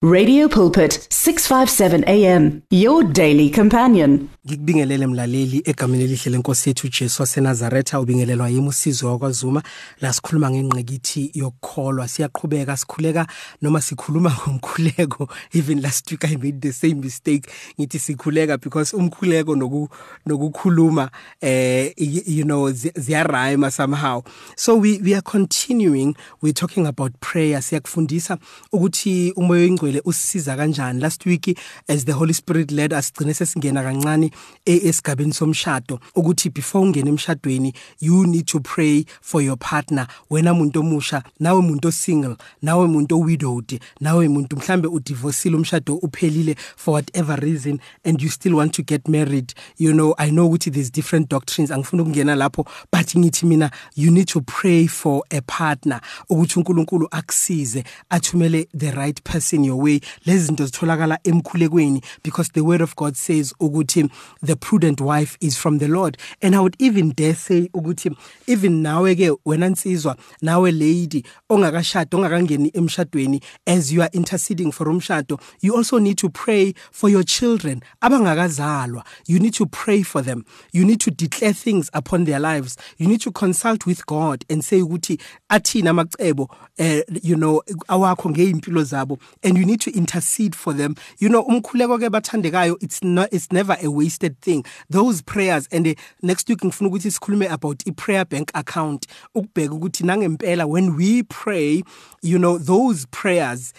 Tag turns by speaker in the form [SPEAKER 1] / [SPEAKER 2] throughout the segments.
[SPEAKER 1] Radio Pulpit 657 AM your daily companion.
[SPEAKER 2] Ngikubingelele mlaleli egameni elihle lenkosi yethu Jesu waseNazaretha ubingelelwa yimi usizo wakwaZuma. La sikhuluma ngengqikithi yokukholwa siyaqhubeka sikhuleka noma sikhuluma ngomkhuleko even last week I made the same mistake. Ngithi sikhuleka because umkhuleko noku nokukhuluma eh you know ziyarhyme somehow. So we we are continuing we're talking about prayer. Siyakufundisa ukuthi umoya oyingcwele usisiza kanjani. Last week as the holy spirit led us gcine sesingena kancane esigabeni somshado ukuthi before ungene emshadweni you need to pray for your partner. Wena umuntu omusha nawe umuntu single nawe umuntu widowed nawe umuntu mhlambe udivorceile umshado uphelile for whatever reason and you still want to get married. You know i know ukuthi there's different doctrines angifuna ukungena lapho but ngithi mina you need to pray for a partner ukuthi uNkulunkulu akusize athumele the right person your way. Lezi zinto emkhulekweni because the word of god says ukuthi the prudent wife is from the Lord. And I would even dare say ukuthi even nawe ke wena nsizwa nawe lady ongakashada ongakangeni emshadweni as you are interceding for umshado you also need to pray for your children abangakazalwa. You need to pray for them. You need to declare things upon their lives. You need to consult with God and say ukuthi athina amacebo uh, you know awakho ngeimpilo zabo. And you need to intercede for them you know umkhuleko ke bathandekayo it's not it's never a wasted thing. Those prayers and uh, next week ngifuna ukuthi sikhulume about i prayer bank account. Ukubheka ukuthi nangempela when we pray you know those prayers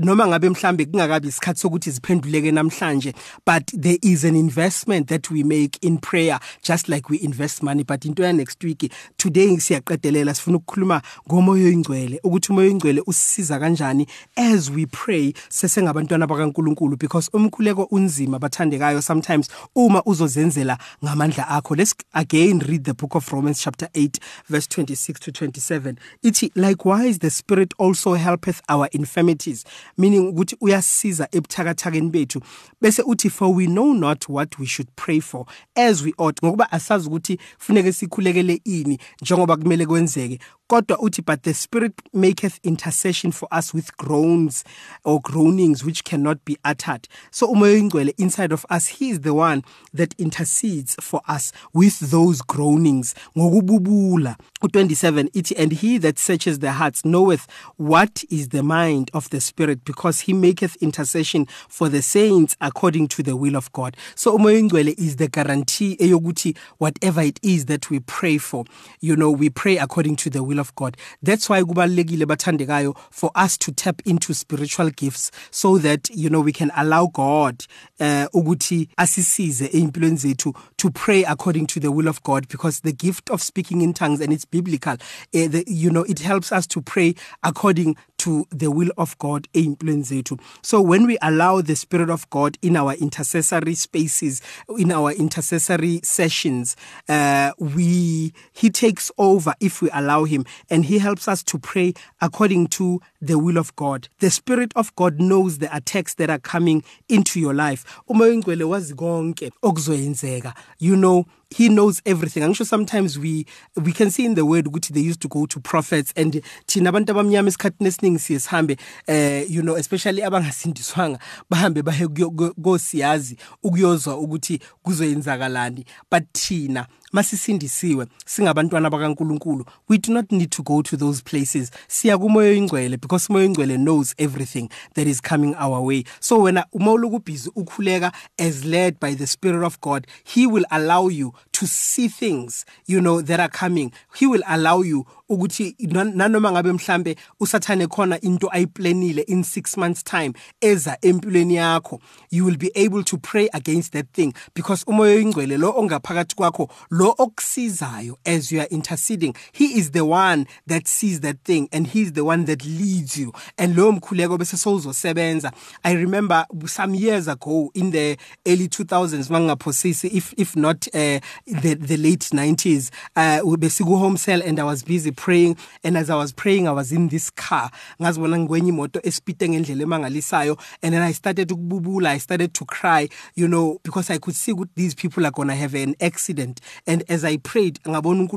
[SPEAKER 2] noma ngabe mhlambe kungakabi isikhathi sokuthi ziphenduleke namhlanje but there is an investment that we make in prayer just like we invest money. But into ya next week today siyaqedelela sifuna ukukhuluma ngomoya oyingcwele ukuthi umoya oyingcwele usisiza kanjani as we pray sesengabantwana bakaNkuluNkulu because umkhuleko unzima bathandekayo sometimes uma uzozenzela ngamandla akho. Let's again read the book of Romans chapter 8 verse 26 to 27 ithi likewise the spirit also helpeth our infirmities meaning ukuthi uyasiza ebuthakathakeni bethu. Bese uthi for we know not what we should pray for as we ought ngokuba asazi ukuthi funeke sikhulekele ini njengoba kumele kwenzeke. Kodwa uthi but the spirit maketh intercession for us with groans or groanings which cannot be uttered. So umoya oyingcwele inside of us he is the one that intercedes for us with those groanings u27 ithi and he that searches the hearts knoweth what is the mind of the spirit because he maketh intercession for the saints according to the will of God. So umoya is the guarantee whatever it is that we pray for you know we pray according to the will of God. That's why kubalekile bathandekayo for us to tap into spiritual gifts so that you know we can allow God uh, ukuthi asisize eimpilweni zethu to pray according to the will of God because the gift of speaking in tongues and it's biblical uh, the, you know it helps us to pray according to the will of God eimpilweni zethu. So when we allow the spirit of God in our intercessory spaces in our intercessory sessions uh, we he takes over if we allow him and he helps us to pray according to the will of God. The spirit of God knows the attacks that are coming into your life. You know he knows everything. Angisho sometimes we we can see in the word ukuthi they used to go to prophets and thina abantu abamnyama esikhathini esiningi siye eh you know especially abangasindiswanga bahambe bahe kosiyazi ukuyozwa ukuthi kuzoyenzakalani. But thina masisindisiwe singabantwana bakaNkuluNkulu. We do not need to go to those places. Siya kumoya oyingcwele because umoya oyingcwele knows everything that is coming our way. So wena uma uluku busy ukhuleka as led by the spirit of God he will allow you to see things you know that are coming. He will allow you ukuthi nanoma ngabe mhlambe usathane khona into ayiplanile in 6 months time eza empilweni yakho you will be able to pray against that thing. Because umoya oyingcwele lo ongaphakathi kwakho lo okusizayo as you are interceding he is the one that sees that thing and he is the one that leads you. And lo mkhuleko bese sozosebenza i remember some years ago in the early 2000s mangaphosisi if if not uh, the, the late 90s uh besiku home cell and I was busy praying. And as I was praying I was in this car. And then I started ukububula I started to cry you know because I could see ukuthi these people are going to have an accident. And as I prayed ngabona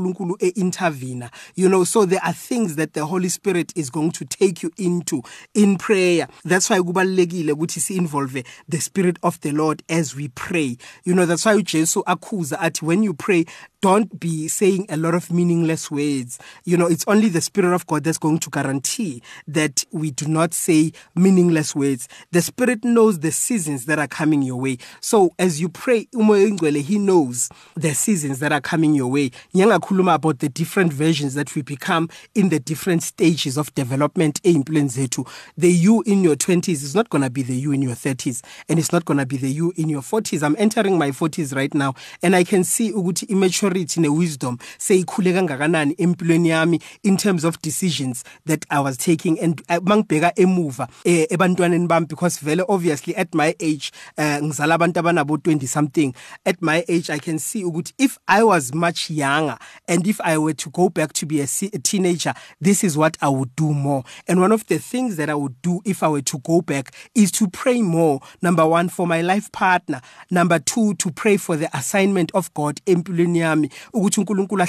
[SPEAKER 2] you know. So there are things that the Holy Spirit is going to take you into in prayer. That's why kubalekile ukuthi si involve the spirit of the Lord as we pray. You know that's why uJesu akhuza athi when you pray don't be saying a lot of meaningless words. You know it's only the spirit of God that's going to guarantee that we do not say meaningless words. The spirit knows the seasons that are coming your way. So as you pray he knows the seasons that are coming your way. Ngiyangakhuluma about the different versions that we become in the different stages of development eimpilweni zethu. The you in your 20s is not going to be the you in your 30s and it's not going to be the you in your 40s i'm entering my 40s right now and i can see ukuthi immaturity newisdom seyikhule kangakanani empilweni yami in terms of decisions that i was taking and uh, mangibheka emuva eh, ebantwaneni bami because vele obviously at my age uh, ngizala abantu abanabo 20 something at my age i can see ukuthi if i was much younger and if i were to go back to be a, a teenager this is what i would do more. And one of the things that i would do if i were to go back is to pray more number 1 for my life partner number 2 to pray for the assignment of god empilweni yami ukuthi uNkulunkulu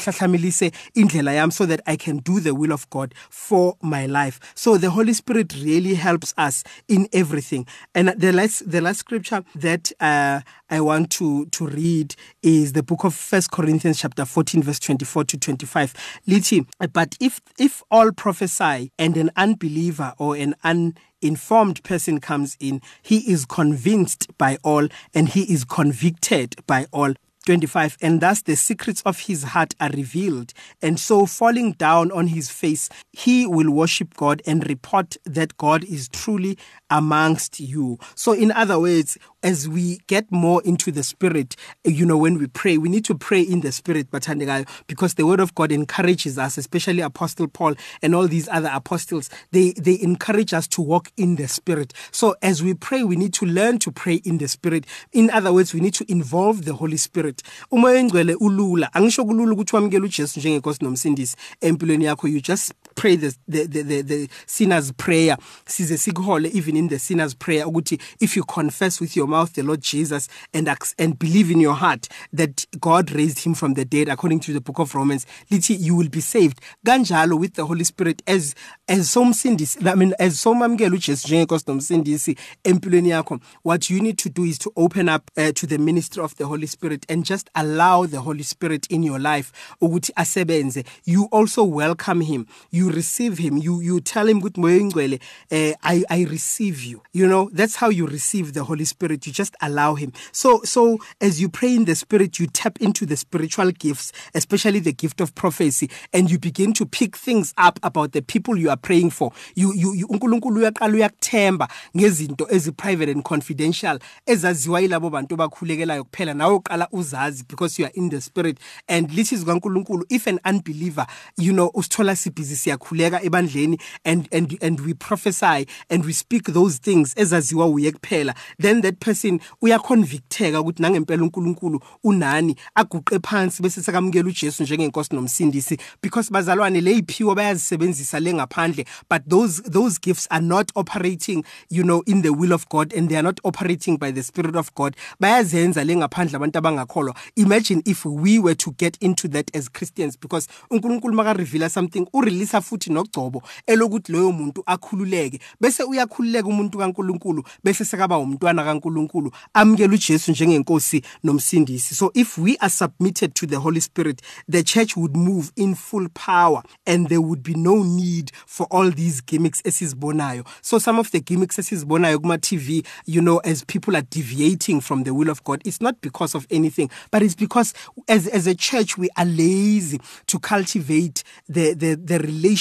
[SPEAKER 2] indlela yami so that i can do the will of god for my life. So the holy spirit really helps us in everything. And the last the last scripture that uh, i want to to read is the book of first corinthians chapter 14 verse 24 to 25 lithi but if if all prophesy and an unbeliever or an un informed person comes in he is convinced by all and he is convicted by all 25 and thus the secrets of his heart are revealed. And so falling down on his face he will worship God and report that God is truly amongst you. So in other words as we get more into the spirit you know when we pray we need to pray in the spirit bathandekayo because the word of God encourages us especially apostle Paul and all these other apostles. They they encourage us to walk in the spirit. So as we pray we need to learn to pray in the spirit. In other words we need to involve the holy spirit umoya engcwele ulula angisho kulula ukuthi wamukele uJesu njengenkosi nomsindisi empilweni yakho you just pray the the the, the, the sinner's prayer. Size sikuhole even in the sinner's prayer ukuthi if you confess with your mouth the Lord Jesus and and believe in your heart that God raised him from the dead according to the book of Romans lithi you will be saved. Kanjalo with the Holy Spirit as as somsindisi I mean as somamkela uJesu njengenkosi nomsindisi empilweni yakho what you need to do is to open up uh, to the ministry of the Holy Spirit and just allow the Holy Spirit in your life ukuthi asebenze. You also welcome him. You receive him you you tell him moya ingcwele uh, I I receive you. You know that's how you receive the Holy Spirit you just allow him. So so as you pray in the spirit you tap into the spiritual gifts especially the gift of prophecy and you begin to pick things up about the people you are praying for. You you you uNkulunkulu uyaqala uyakuthemba ngezinto ezi private and confidential ezaziwa yilabo bantu bakhulekelayo kuphela nawe uqala uzazi because you are in the spirit. And lithi zikaNkulunkulu if an unbeliever you know usithola sibhizi siyakhuleka ebandleni and and and we prophesy and we speak those things ezaziwa uye kuphela then that person uyaconvicteka ukuthi nangempela uNkulunkulu unani aguqe phansi bese sekamukela uJesu njengenkosi nomsindisi because bazalwane leyiphiwo bayazisebenzisa lengaphandle but those those gifts are not operating you know in the will of God and they are not operating by the spirit of God. Bayazenza lengaphandle abantu abangakholwa. Imagine if we were to get into that as Christians because uNkulunkulu maka reveal something u release futhi nogcobo elokuthi loyo muntu akhululeke. Bese uyakhululeka umuntu kaNkulunkulu bese sekaba umntwana kaNkulunkulu amukela uJesu njengenkosi nomsindisi. So if we are submitted to the Holy Spirit the church would move in full power and there would be no need for all these gimmicks esizibonayo. So some of the gimmicks esizibonayo kuma TV you know as people are deviating from the will of God it's not because of anything but it's because as as a church we are lazy to cultivate the the the relationship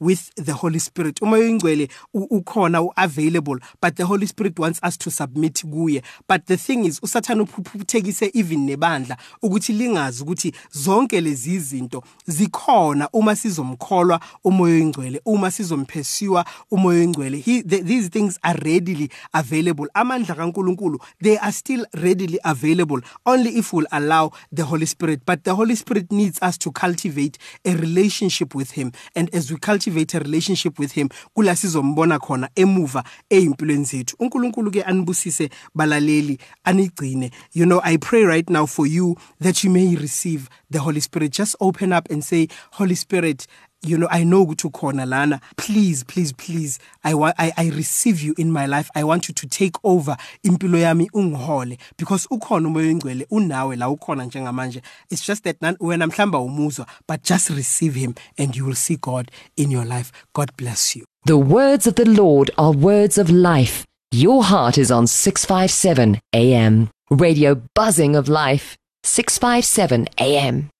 [SPEAKER 2] with the Holy Spirit. Umoya oyingcwele ukhona available but the Holy Spirit wants us to submit kuye. But the thing is usathana uphuphukise even nebandla ukuthi lingazi ukuthi zonke lezi izinto zikhona uma sizomkholwa umoya oyingcwele uma sizomphesiwa umoya oyingcwele these things are readily available. Amandla kaNkuluNkulu they are still readily available only if we'll allow the Holy Spirit. But the Holy Spirit needs us to cultivate a relationship with him and as we cultivate a relationship with him kula sizombona khona emuva ezimpilweni zethu. uNkulunkulu ke anibusise balaleli anigcine. You know i pray right now for you that you may receive the holy spirit. Just open up and say holy spirit you know i know ukuthi ukhona lana. Please please please i I, i receive you in my life. I want you to take over impilo yami ungihole. Because ukhona umoya oyingcwele unawe la ukhona njengamanje. It's just that wena mhlamba umuzwa but just receive him and you will see god in your life. God bless you.
[SPEAKER 3] The words of the lord are words of life. Your heart is on 657 am radio buzzing of life 657 am